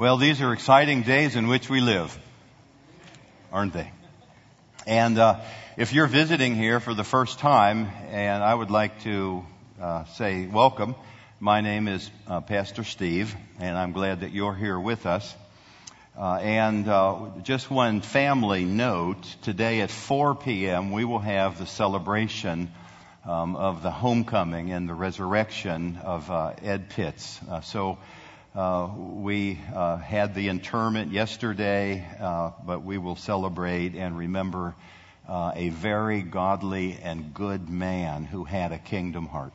Well, these are exciting days in which we live, aren't they? And uh, if you're visiting here for the first time, and I would like to uh, say welcome. My name is uh, Pastor Steve, and I'm glad that you're here with us. Uh, and uh, just one family note: today at 4 p.m. we will have the celebration um, of the homecoming and the resurrection of uh, Ed Pitts. so. Uh, we uh, had the interment yesterday, uh, but we will celebrate and remember uh, a very godly and good man who had a kingdom heart.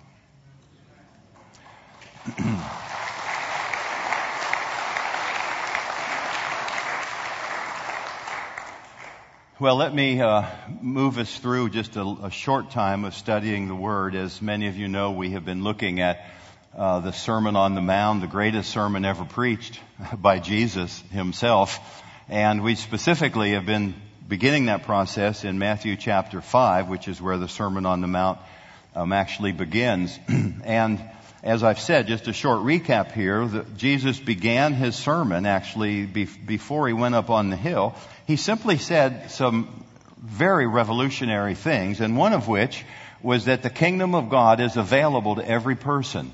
well, let me uh, move us through just a, a short time of studying the Word. As many of you know, we have been looking at uh, the Sermon on the Mount, the greatest sermon ever preached by Jesus himself. And we specifically have been beginning that process in Matthew chapter 5, which is where the Sermon on the Mount um, actually begins. and as I've said, just a short recap here, the, Jesus began his sermon actually be, before he went up on the hill. He simply said some very revolutionary things, and one of which was that the kingdom of God is available to every person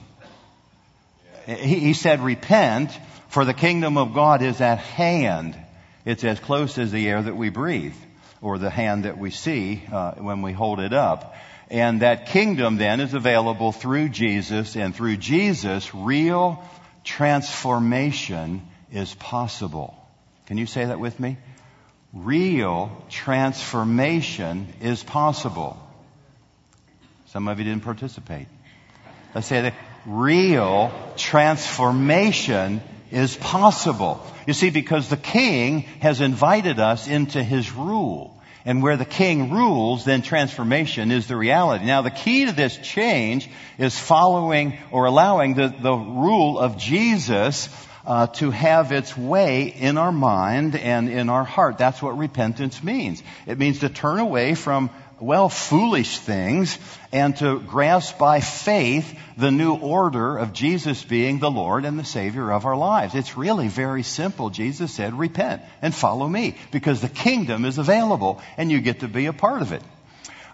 he said, repent, for the kingdom of God is at hand. It's as close as the air that we breathe, or the hand that we see uh, when we hold it up. And that kingdom then is available through Jesus, and through Jesus, real transformation is possible. Can you say that with me? Real transformation is possible. Some of you didn't participate. Let's say that real transformation is possible. You see, because the king has invited us into his rule. And where the king rules, then transformation is the reality. Now the key to this change is following or allowing the, the rule of Jesus uh, to have its way in our mind and in our heart. That's what repentance means. It means to turn away from well, foolish things and to grasp by faith the new order of Jesus being the Lord and the Savior of our lives. It's really very simple. Jesus said, repent and follow me because the kingdom is available and you get to be a part of it.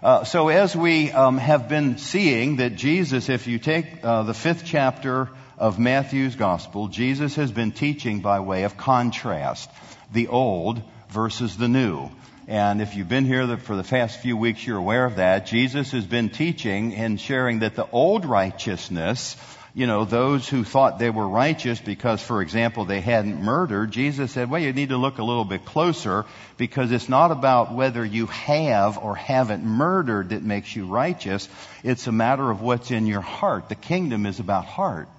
Uh, so as we um, have been seeing that Jesus, if you take uh, the fifth chapter of Matthew's gospel, Jesus has been teaching by way of contrast, the old versus the new. And if you've been here for the past few weeks, you're aware of that. Jesus has been teaching and sharing that the old righteousness, you know, those who thought they were righteous because, for example, they hadn't murdered, Jesus said, well, you need to look a little bit closer because it's not about whether you have or haven't murdered that makes you righteous. It's a matter of what's in your heart. The kingdom is about heart.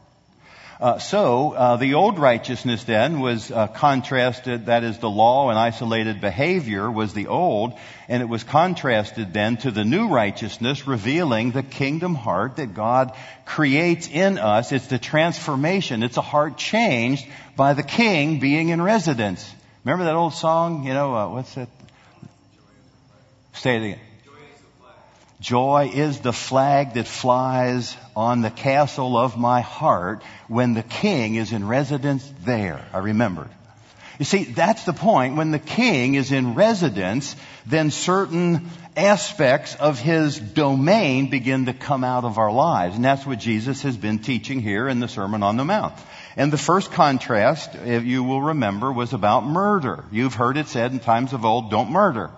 Uh, so uh, the old righteousness then was uh, contrasted. That is, the law and isolated behavior was the old, and it was contrasted then to the new righteousness, revealing the kingdom heart that God creates in us. It's the transformation. It's a heart changed by the King being in residence. Remember that old song? You know uh, what's that? Say it again. Joy is the flag that flies on the castle of my heart when the king is in residence there. I remembered. You see, that's the point. When the king is in residence, then certain aspects of his domain begin to come out of our lives. And that's what Jesus has been teaching here in the Sermon on the Mount. And the first contrast, if you will remember, was about murder. You've heard it said in times of old, don't murder.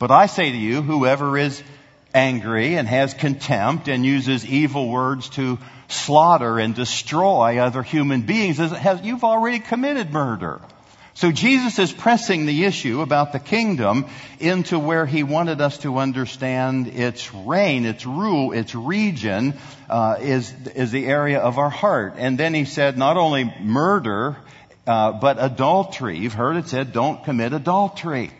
But I say to you, whoever is angry and has contempt and uses evil words to slaughter and destroy other human beings, has, you've already committed murder. So Jesus is pressing the issue about the kingdom into where he wanted us to understand its reign, its rule, its region uh, is is the area of our heart. And then he said not only murder, uh, but adultery. You've heard it said, "Don't commit adultery."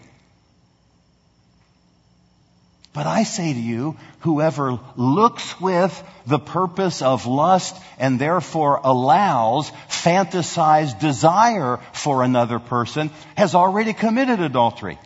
But I say to you, whoever looks with the purpose of lust and therefore allows fantasized desire for another person has already committed adultery.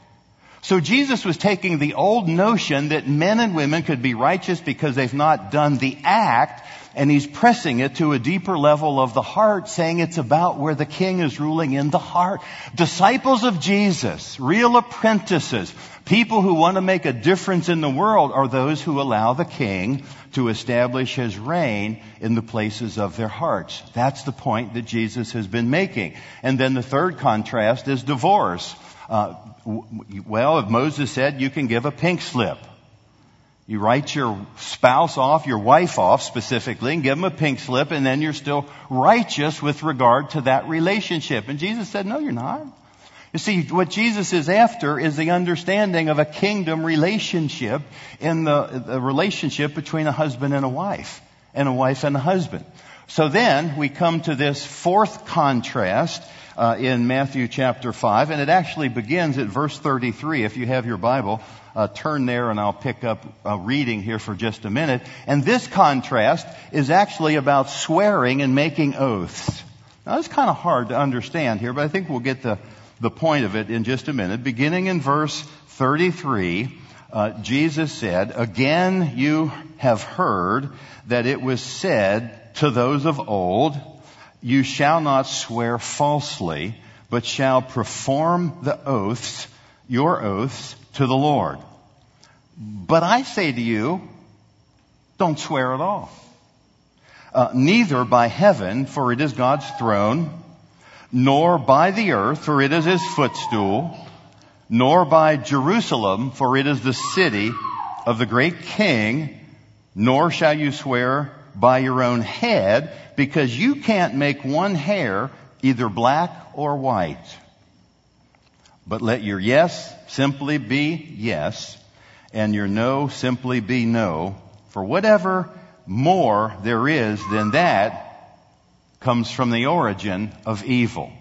So Jesus was taking the old notion that men and women could be righteous because they've not done the act and he's pressing it to a deeper level of the heart, saying it's about where the king is ruling in the heart. Disciples of Jesus, real apprentices, people who want to make a difference in the world are those who allow the king to establish his reign in the places of their hearts. That's the point that Jesus has been making. And then the third contrast is divorce. Uh, well, if Moses said you can give a pink slip, you write your spouse off, your wife off specifically, and give them a pink slip, and then you're still righteous with regard to that relationship. And Jesus said, no, you're not. You see, what Jesus is after is the understanding of a kingdom relationship in the, the relationship between a husband and a wife, and a wife and a husband. So then we come to this fourth contrast uh, in Matthew chapter 5, and it actually begins at verse 33. If you have your Bible, uh, turn there and I'll pick up a reading here for just a minute. And this contrast is actually about swearing and making oaths. Now, it's kind of hard to understand here, but I think we'll get the, the point of it in just a minute. Beginning in verse 33, uh, Jesus said, Again you have heard that it was said to those of old, You shall not swear falsely, but shall perform the oaths, your oaths, to the Lord. But I say to you, don't swear at all. Uh, neither by heaven, for it is God's throne, nor by the earth, for it is his footstool, nor by Jerusalem, for it is the city of the great king, nor shall you swear by your own head, because you can't make one hair either black or white. But let your yes simply be yes, and your no simply be no. For whatever more there is than that comes from the origin of evil.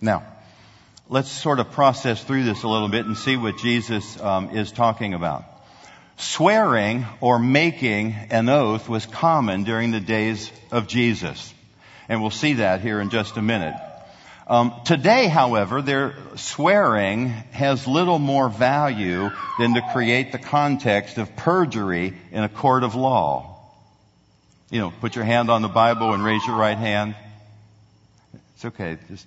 Now, let's sort of process through this a little bit and see what Jesus um, is talking about. Swearing or making an oath was common during the days of Jesus. And we'll see that here in just a minute. Um, today, however, their swearing has little more value than to create the context of perjury in a court of law. You know, put your hand on the Bible and raise your right hand. It's okay. Just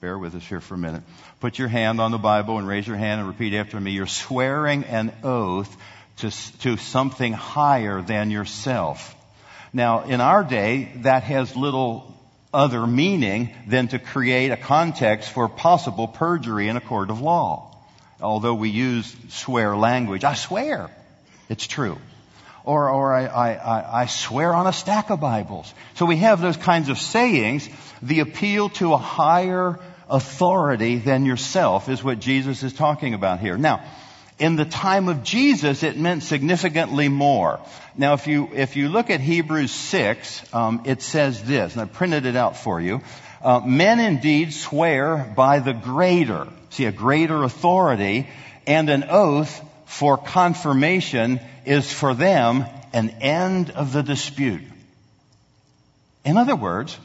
bear with us here for a minute. Put your hand on the Bible and raise your hand and repeat after me. You're swearing an oath to, to something higher than yourself. Now, in our day, that has little other meaning than to create a context for possible perjury in a court of law. Although we use swear language, I swear it's true. Or, or I, I, I swear on a stack of Bibles. So we have those kinds of sayings. The appeal to a higher authority than yourself is what Jesus is talking about here. Now, in the time of Jesus, it meant significantly more. Now, if you if you look at Hebrews six, um, it says this, and I printed it out for you. Uh, Men indeed swear by the greater, see, a greater authority, and an oath for confirmation is for them an end of the dispute. In other words,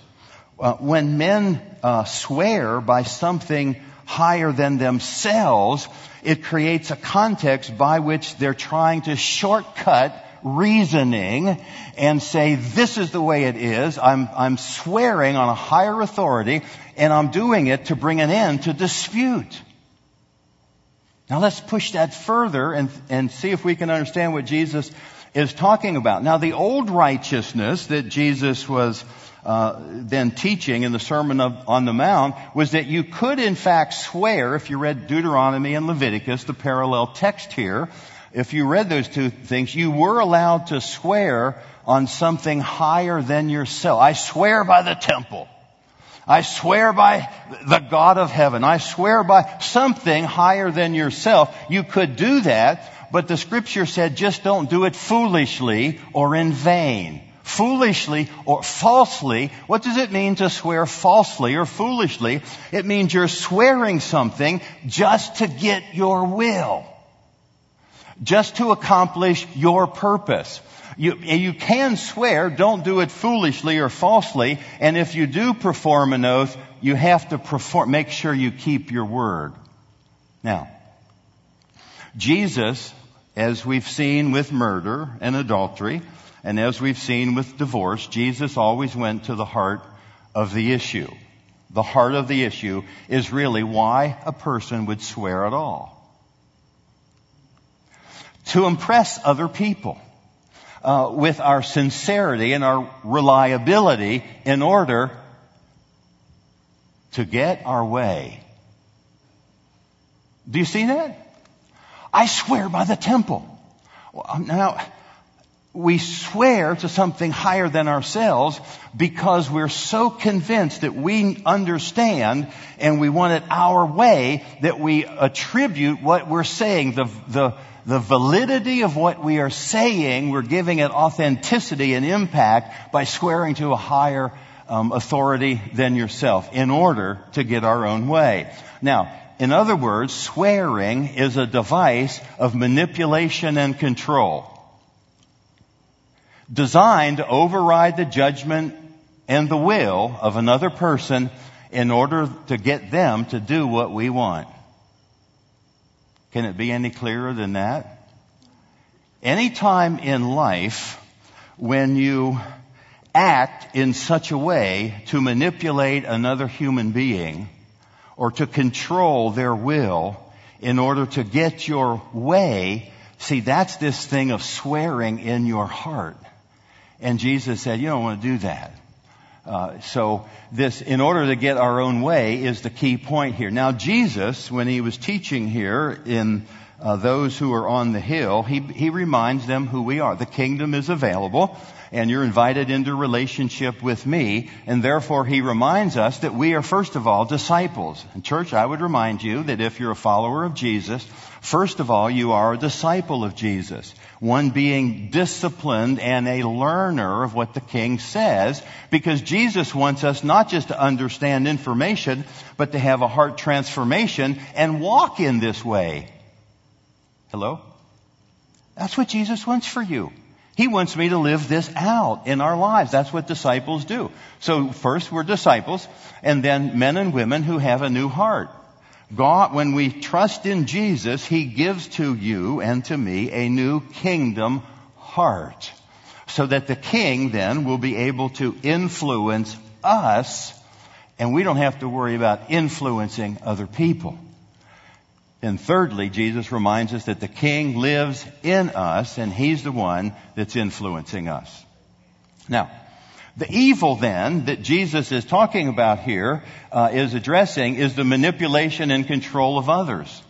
uh, when men uh, swear by something higher than themselves, it creates a context by which they're trying to shortcut reasoning and say, this is the way it is. I'm, I'm swearing on a higher authority and I'm doing it to bring an end to dispute. Now let's push that further and, and see if we can understand what Jesus is talking about. Now the old righteousness that Jesus was uh, then teaching in the Sermon of, on the Mount was that you could in fact swear, if you read Deuteronomy and Leviticus, the parallel text here, if you read those two things, you were allowed to swear on something higher than yourself. I swear by the temple. I swear by the God of heaven. I swear by something higher than yourself. You could do that, but the scripture said just don't do it foolishly or in vain foolishly or falsely. What does it mean to swear falsely or foolishly? It means you're swearing something just to get your will. Just to accomplish your purpose. You, you can swear, don't do it foolishly or falsely, and if you do perform an oath, you have to perform, make sure you keep your word. Now, Jesus, as we've seen with murder and adultery, And as we've seen with divorce, Jesus always went to the heart of the issue. The heart of the issue is really why a person would swear at all. To impress other people. Uh, with our sincerity and our reliability in order to get our way. Do you see that? I swear by the temple. Now, we swear to something higher than ourselves because we're so convinced that we understand and we want it our way that we attribute what we're saying, the, the, the validity of what we are saying, we're giving it authenticity and impact by swearing to a higher um, authority than yourself in order to get our own way. Now, in other words, swearing is a device of manipulation and control designed to override the judgment and the will of another person in order to get them to do what we want. Can it be any clearer than that? Any time in life when you act in such a way to manipulate another human being or to control their will in order to get your way, see, that's this thing of swearing in your heart. And Jesus said, you don't want to do that. Uh, so this, in order to get our own way, is the key point here. Now, Jesus, when he was teaching here in uh, those who are on the hill, he he reminds them who we are. The kingdom is available, and you're invited into relationship with me. And therefore, he reminds us that we are first of all disciples. And church, I would remind you that if you're a follower of Jesus, first of all, you are a disciple of Jesus one being disciplined and a learner of what the king says, because Jesus wants us not just to understand information, but to have a heart transformation and walk in this way. Hello? That's what Jesus wants for you. He wants me to live this out in our lives. That's what disciples do. So first we're disciples, and then men and women who have a new heart. God, when we trust in Jesus, He gives to you and to me a new kingdom heart. So that the king then will be able to influence us and we don't have to worry about influencing other people. And thirdly, Jesus reminds us that the king lives in us and he's the one that's influencing us. Now, the evil then that Jesus is talking about here uh, is addressing is the manipulation and control of others,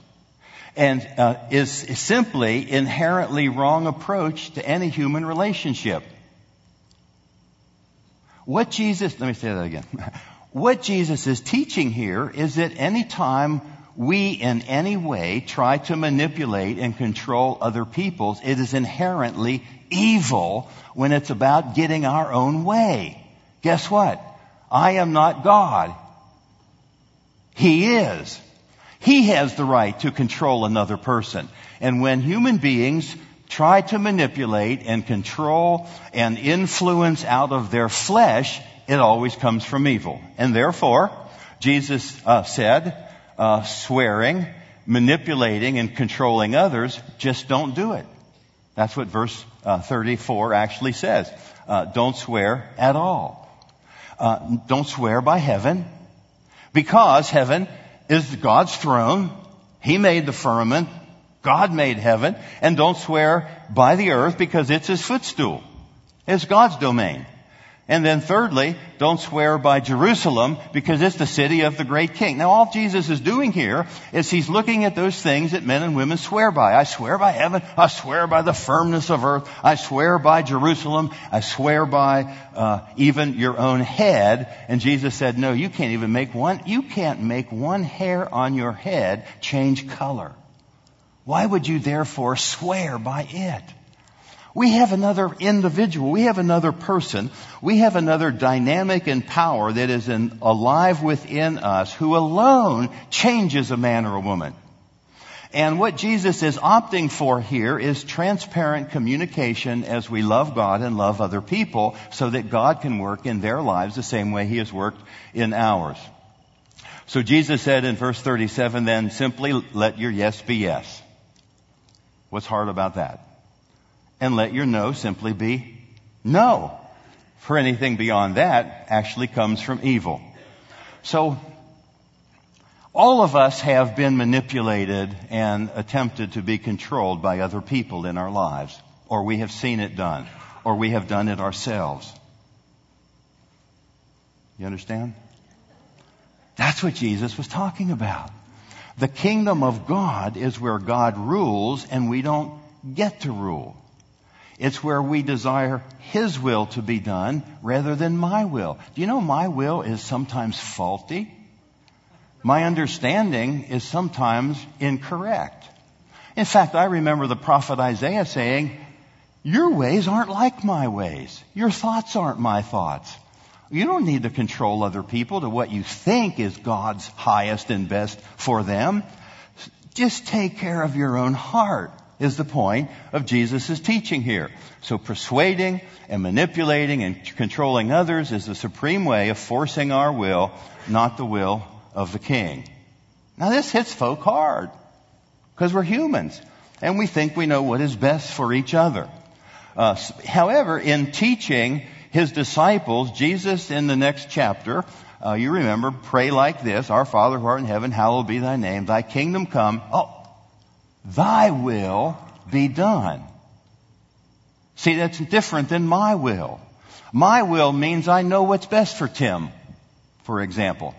and uh, is simply inherently wrong approach to any human relationship. What Jesus, let me say that again. What Jesus is teaching here is that any time we in any way try to manipulate and control other peoples, it is inherently evil when it's about getting our own way. Guess what? I am not God. He is. He has the right to control another person. And when human beings try to manipulate and control and influence out of their flesh, it always comes from evil. And therefore, Jesus uh, said, uh, swearing, manipulating, and controlling others, just don't do it. That's what verse uh, 34 actually says. Uh, don't swear at all. Uh, don't swear by heaven, because heaven is God's throne. He made the firmament. God made heaven. And don't swear by the earth because it's his footstool. It's God's domain. And then thirdly, don't swear by Jerusalem because it's the city of the great king. Now all Jesus is doing here is he's looking at those things that men and women swear by. I swear by heaven. I swear by the firmness of earth. I swear by Jerusalem. I swear by uh, even your own head. And Jesus said, no, you can't even make one, you can't make one hair on your head change color. Why would you therefore swear by it? We have another individual. We have another person. We have another dynamic and power that is in, alive within us who alone changes a man or a woman. And what Jesus is opting for here is transparent communication as we love God and love other people so that God can work in their lives the same way He has worked in ours. So Jesus said in verse 37 then simply let your yes be yes. What's hard about that? And let your no simply be No. For anything beyond that actually comes from evil. So, all of us have been manipulated and attempted to be controlled by other people in our lives, or we have seen it done, or we have done it ourselves. You understand? That's what Jesus was talking about. The kingdom of God is where God rules and we don't get to rule. It's where we desire His will to be done rather than my will. Do you know my will is sometimes faulty? My understanding is sometimes incorrect. In fact, I remember the prophet Isaiah saying, your ways aren't like my ways. Your thoughts aren't my thoughts. You don't need to control other people to what you think is God's highest and best for them. Just take care of your own heart is the point of Jesus' teaching here. So persuading and manipulating and controlling others is the supreme way of forcing our will, not the will of the king. Now this hits folk hard because we're humans and we think we know what is best for each other. Uh, however, in teaching his disciples, Jesus in the next chapter, uh, you remember, pray like this, Our Father who art in heaven, hallowed be thy name, thy kingdom come. Oh, thy will be done. See, that's different than my will. My will means I know what's best for Tim, for example.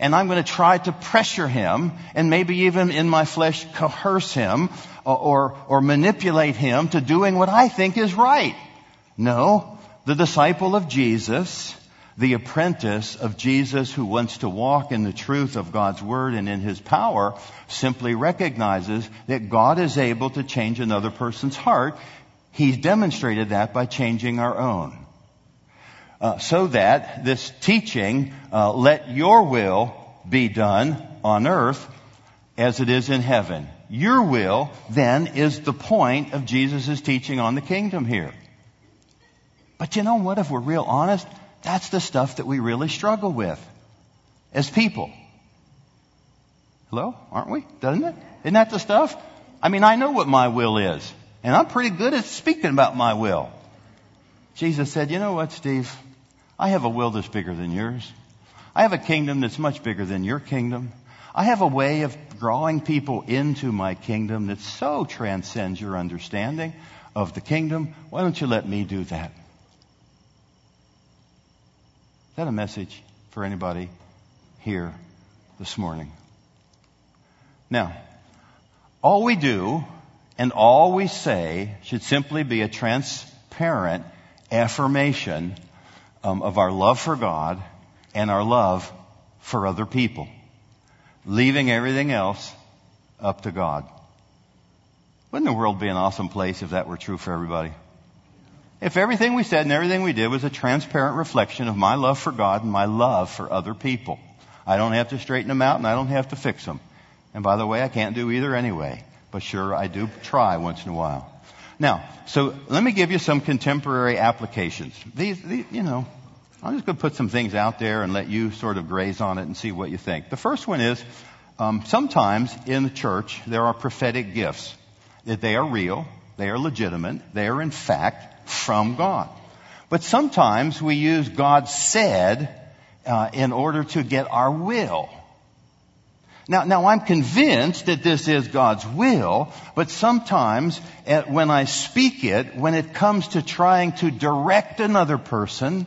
And I'm going to try to pressure him and maybe even in my flesh coerce him or, or, or manipulate him to doing what I think is right. No, the disciple of Jesus the apprentice of Jesus who wants to walk in the truth of God's Word and in His power simply recognizes that God is able to change another person's heart. He's demonstrated that by changing our own. Uh, so that this teaching, uh, let your will be done on earth as it is in heaven. Your will then is the point of Jesus' teaching on the kingdom here. But you know what? If we're real honest, that's the stuff that we really struggle with as people. Hello? Aren't we? Doesn't it? Isn't that the stuff? I mean, I know what my will is. And I'm pretty good at speaking about my will. Jesus said, you know what, Steve? I have a will that's bigger than yours. I have a kingdom that's much bigger than your kingdom. I have a way of drawing people into my kingdom that so transcends your understanding of the kingdom. Why don't you let me do that? Is that a message for anybody here this morning? Now, all we do and all we say should simply be a transparent affirmation um, of our love for God and our love for other people, leaving everything else up to God. Wouldn't the world be an awesome place if that were true for everybody? If everything we said and everything we did was a transparent reflection of my love for God and my love for other people, I don't have to straighten them out and I don't have to fix them. And by the way, I can't do either anyway. But sure, I do try once in a while. Now, so let me give you some contemporary applications. These, these you know, I'm just going to put some things out there and let you sort of graze on it and see what you think. The first one is, um, sometimes in the church there are prophetic gifts. That they are real, they are legitimate, they are in fact from God. But sometimes we use God said uh, in order to get our will. Now, now I'm convinced that this is God's will, but sometimes at, when I speak it, when it comes to trying to direct another person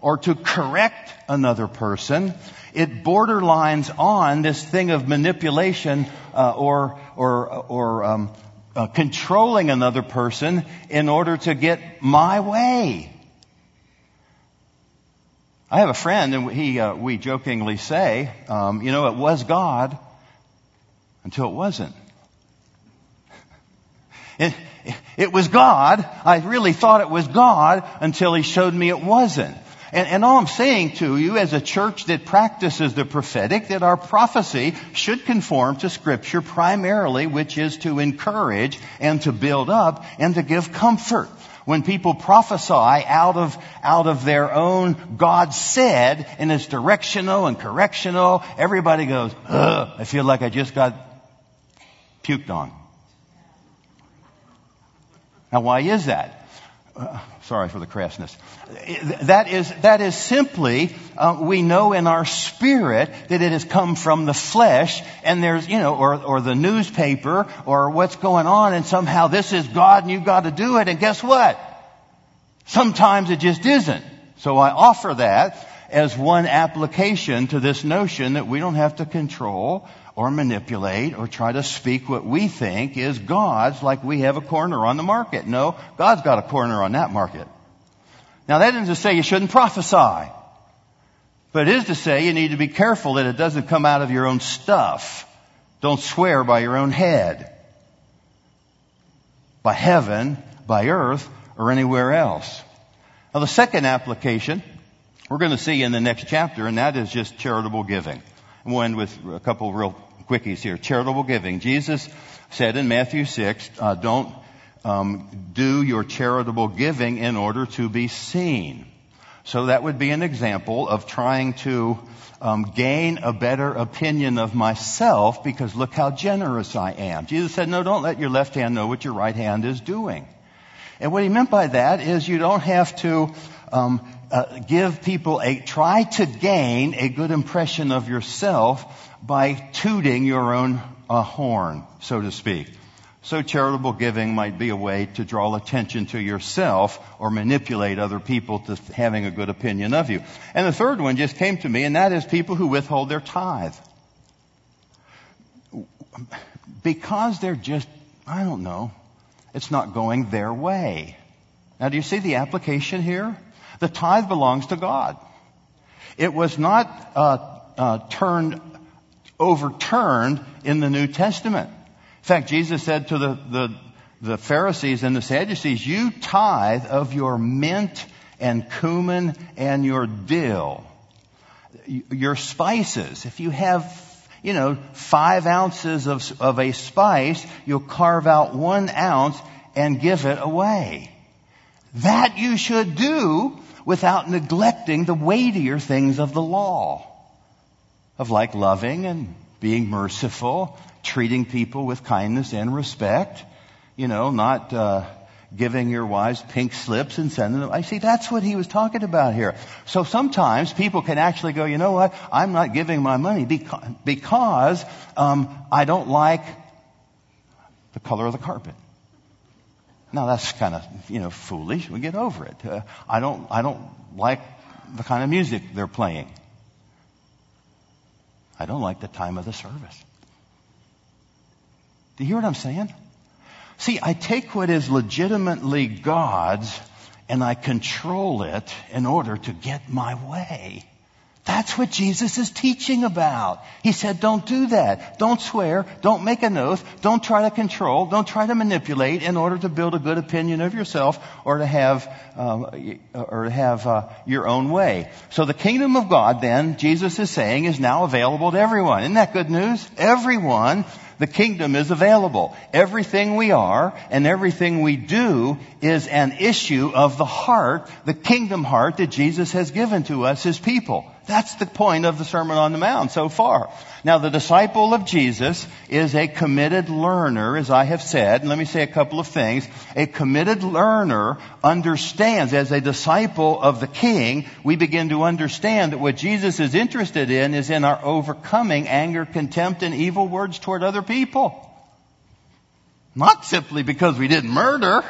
or to correct another person, it borderlines on this thing of manipulation uh, or or or um, uh, controlling another person in order to get my way. I have a friend, and he, uh, we jokingly say, um, you know, it was God until it wasn't. It, it was God. I really thought it was God until He showed me it wasn't. And, and, all I'm saying to you as a church that practices the prophetic, that our prophecy should conform to scripture primarily, which is to encourage and to build up and to give comfort. When people prophesy out of, out of their own God said and it's directional and correctional, everybody goes, Ugh, I feel like I just got puked on. Now why is that? uh, sorry for the crassness. That is, that is simply, uh, we know in our spirit that it has come from the flesh and there's, you know, or, or the newspaper or what's going on and somehow this is God and you've got to do it and guess what? Sometimes it just isn't. So I offer that as one application to this notion that we don't have to control or manipulate or try to speak what we think is God's like we have a corner on the market. No, God's got a corner on that market. Now that isn't to say you shouldn't prophesy. But it is to say you need to be careful that it doesn't come out of your own stuff. Don't swear by your own head. By heaven, by earth, or anywhere else. Now the second application we're going to see in the next chapter, and that is just charitable giving. We'll end with a couple real quickies here. Charitable giving. Jesus said in Matthew 6, uh, don't um, do your charitable giving in order to be seen. So that would be an example of trying to um, gain a better opinion of myself because look how generous I am. Jesus said, no, don't let your left hand know what your right hand is doing. And what he meant by that is you don't have to um, uh, give people a try to gain a good impression of yourself by tooting your own uh, horn, so to speak. So charitable giving might be a way to draw attention to yourself or manipulate other people to having a good opinion of you. And the third one just came to me, and that is people who withhold their tithe. Because they're just, I don't know, it's not going their way. Now do you see the application here? The tithe belongs to God. It was not uh, uh, turned, overturned in the New Testament. In fact, Jesus said to the, the, the Pharisees and the Sadducees, you tithe of your mint and cumin and your dill. Your spices. If you have you know, five ounces of, of a spice, you'll carve out one ounce and give it away. That you should do without neglecting the weightier things of the law. Of like loving and being merciful, treating people with kindness and respect, you know, not, uh, giving your wives pink slips and sending them. I see that's what he was talking about here. So sometimes people can actually go, you know what? I'm not giving my money because, because um, I don't like the color of the carpet. Now that's kind of, you know, foolish. We get over it. Uh, I don't, I don't like the kind of music they're playing. I don't like the time of the service. Do you hear what I'm saying? See, I take what is legitimately God's and I control it in order to get my way. That's what Jesus is teaching about. He said, don't do that. Don't swear. Don't make an oath. Don't try to control. Don't try to manipulate in order to build a good opinion of yourself or to have, um, or to have uh, your own way. So the kingdom of God then, Jesus is saying, is now available to everyone. Isn't that good news? Everyone the kingdom is available. Everything we are and everything we do is an issue of the heart, the kingdom heart that Jesus has given to us, His people. That's the point of the Sermon on the Mount so far. Now the disciple of Jesus is a committed learner, as I have said. And let me say a couple of things. A committed learner understands, as a disciple of the King, we begin to understand that what Jesus is interested in is in our overcoming anger, contempt, and evil words toward other people. Not simply because we didn't murder.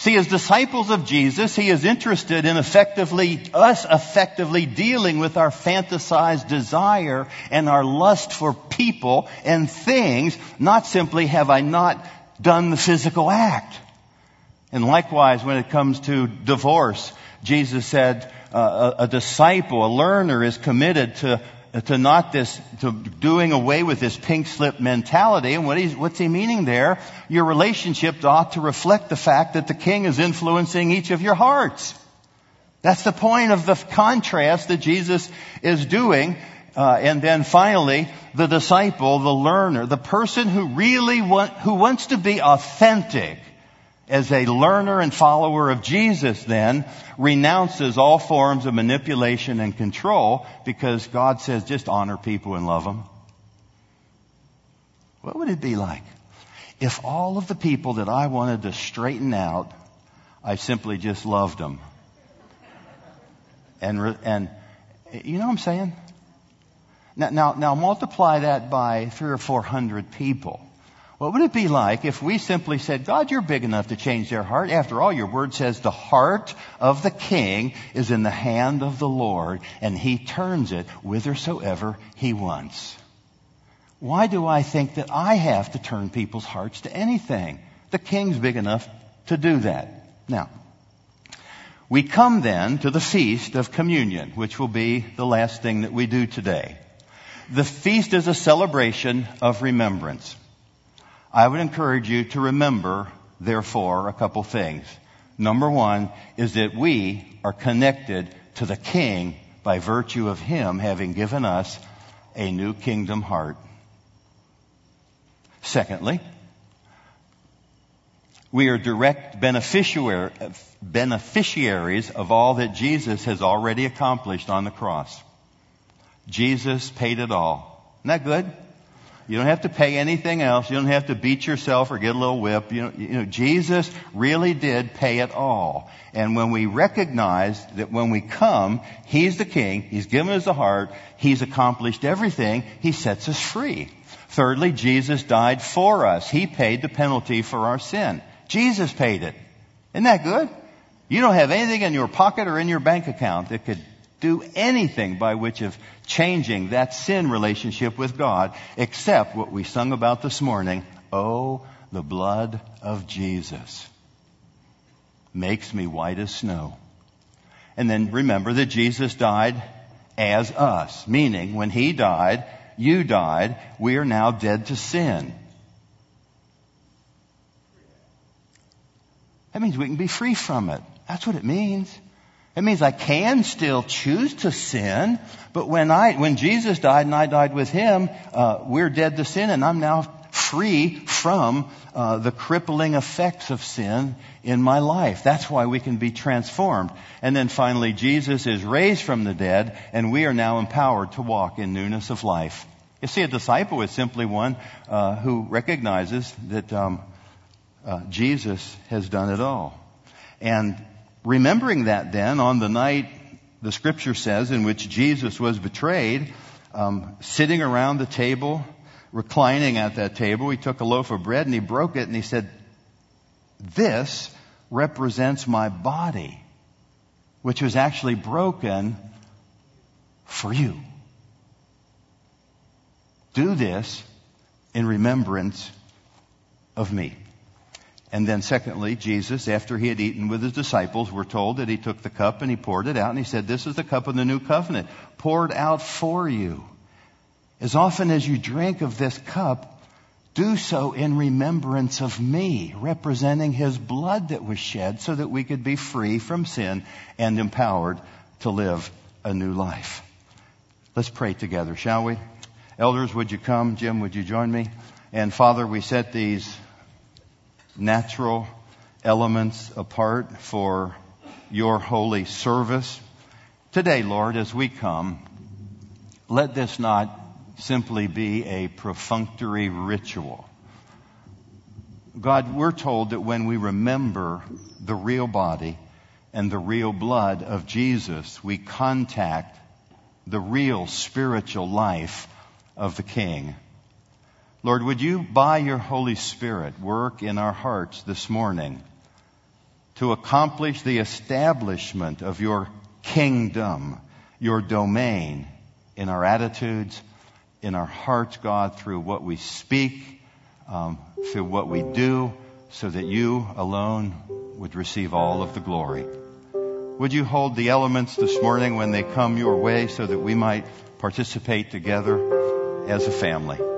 See, as disciples of Jesus, He is interested in effectively, us effectively dealing with our fantasized desire and our lust for people and things, not simply have I not done the physical act. And likewise, when it comes to divorce, Jesus said, uh, a, a disciple, a learner is committed to to not this, to doing away with this pink slip mentality. And what he's, what's he meaning there? Your relationship ought to reflect the fact that the king is influencing each of your hearts. That's the point of the contrast that Jesus is doing. Uh, and then finally, the disciple, the learner, the person who really want, who wants to be authentic, as a learner and follower of Jesus then renounces all forms of manipulation and control because God says just honor people and love them. What would it be like if all of the people that I wanted to straighten out, I simply just loved them. And, and you know what I'm saying? Now, now, now multiply that by three or four hundred people. What would it be like if we simply said, God, you're big enough to change their heart? After all, your word says the heart of the king is in the hand of the Lord, and he turns it whithersoever he wants. Why do I think that I have to turn people's hearts to anything? The king's big enough to do that. Now, we come then to the feast of communion, which will be the last thing that we do today. The feast is a celebration of remembrance. I would encourage you to remember, therefore, a couple things. Number one is that we are connected to the King by virtue of Him having given us a new kingdom heart. Secondly, we are direct beneficiaries of all that Jesus has already accomplished on the cross. Jesus paid it all. Isn't that good? You don't have to pay anything else. You don't have to beat yourself or get a little whip. You know, you know, Jesus really did pay it all. And when we recognize that when we come, He's the King, He's given us the heart, He's accomplished everything, He sets us free. Thirdly, Jesus died for us. He paid the penalty for our sin. Jesus paid it. Isn't that good? You don't have anything in your pocket or in your bank account that could do anything by which of changing that sin relationship with God except what we sung about this morning. Oh, the blood of Jesus makes me white as snow. And then remember that Jesus died as us, meaning when he died, you died, we are now dead to sin. That means we can be free from it. That's what it means. It means I can still choose to sin, but when I, when Jesus died and I died with Him, uh, we're dead to sin and I'm now free from uh, the crippling effects of sin in my life. That's why we can be transformed. And then finally, Jesus is raised from the dead and we are now empowered to walk in newness of life. You see, a disciple is simply one uh, who recognizes that um, uh, Jesus has done it all. And Remembering that then, on the night the scripture says in which Jesus was betrayed, um, sitting around the table, reclining at that table, he took a loaf of bread and he broke it and he said, This represents my body, which was actually broken for you. Do this in remembrance of me. And then secondly, Jesus, after he had eaten with his disciples, we're told that he took the cup and he poured it out and he said, this is the cup of the new covenant, poured out for you. As often as you drink of this cup, do so in remembrance of me, representing his blood that was shed so that we could be free from sin and empowered to live a new life. Let's pray together, shall we? Elders, would you come? Jim, would you join me? And Father, we set these natural elements apart for your holy service. Today, Lord, as we come, let this not simply be a perfunctory ritual. God, we're told that when we remember the real body and the real blood of Jesus, we contact the real spiritual life of the King. Lord, would you, by your Holy Spirit, work in our hearts this morning to accomplish the establishment of your kingdom, your domain in our attitudes, in our hearts, God, through what we speak, um, through what we do, so that you alone would receive all of the glory. Would you hold the elements this morning when they come your way so that we might participate together as a family?